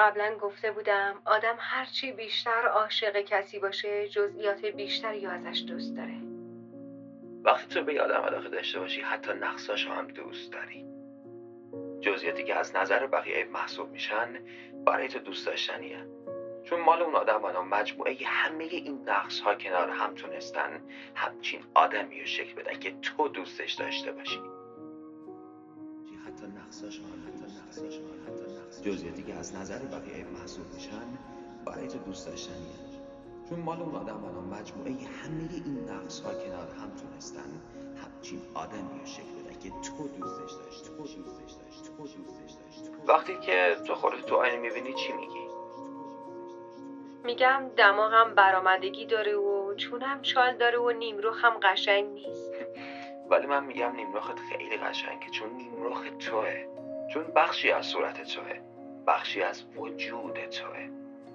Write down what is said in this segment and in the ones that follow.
قبلا گفته بودم آدم هرچی بیشتر عاشق کسی باشه جزئیات بیشتری ازش دوست داره. وقتی تو به آدم علاقه داشته باشی حتی نقصاش هم دوست داری. جزئیاتی که از نظر بقیه محسوب میشن برای تو دوست داشتنیه. چون مال اون آدم الان مجموعه همه این نقص ها کنار هم تونستن همچین آدمی رو شکل بدن که تو دوستش داشته باشی. حتی نقصاش هم حتی حتی نقص جزئیاتی که از نظر بقیه محسوب میشن برای تو دوست داشتنیه. چون مال اون آدم الان مجموعه همه این نقص ها کنار هم تونستن همچین آدمی رو شکل بدن که تو دوستش داشت تو دوستش داشت تو دوستش داشت وقتی که تو خودت تو آینه می‌بینی چی میگی؟ میگم دماغم برآمدگی داره و چونم چال داره و نیمروخم قشنگ نیست. ولی من میگم نیمروخت خیلی قشنگه چون نیمروخ توه. چون بخشی از صورت توه. بخشی از وجود توه.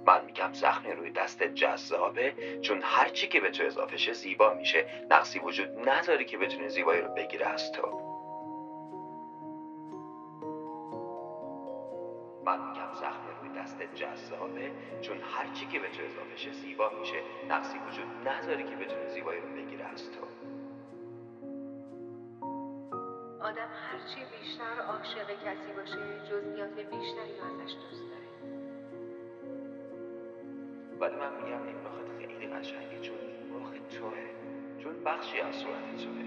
من میگم زخمی روی دست جذابه. چون هر چی که به تو اضافه شه زیبا میشه. نقصی وجود نداری که بتونی زیبایی رو بگیره از تو. من میگم زخمی روی دست جذابه. چون هر چی که به تو اضافه شه زیبا میشه. نقصی وجود نداری که بتونی زیبایی رو بگیره از تو. آدم هرچی بیشتر عاشق کسی باشه جزئیات بیشتری ازش دوست داره. ولی من میگم نیمروخت خیلی قشنگه چون نیمروخ توه چون بخشی از صورت توه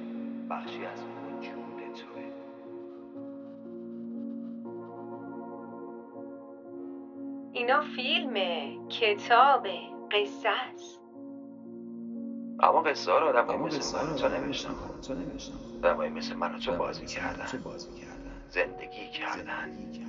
بخشی از وجود توه. اینا فیلمه کتابه قصه است. اما قصه ها رو آدم مثل من تو نوشتم آدمایی مثل من تو بازی کردن. زندگی کردن.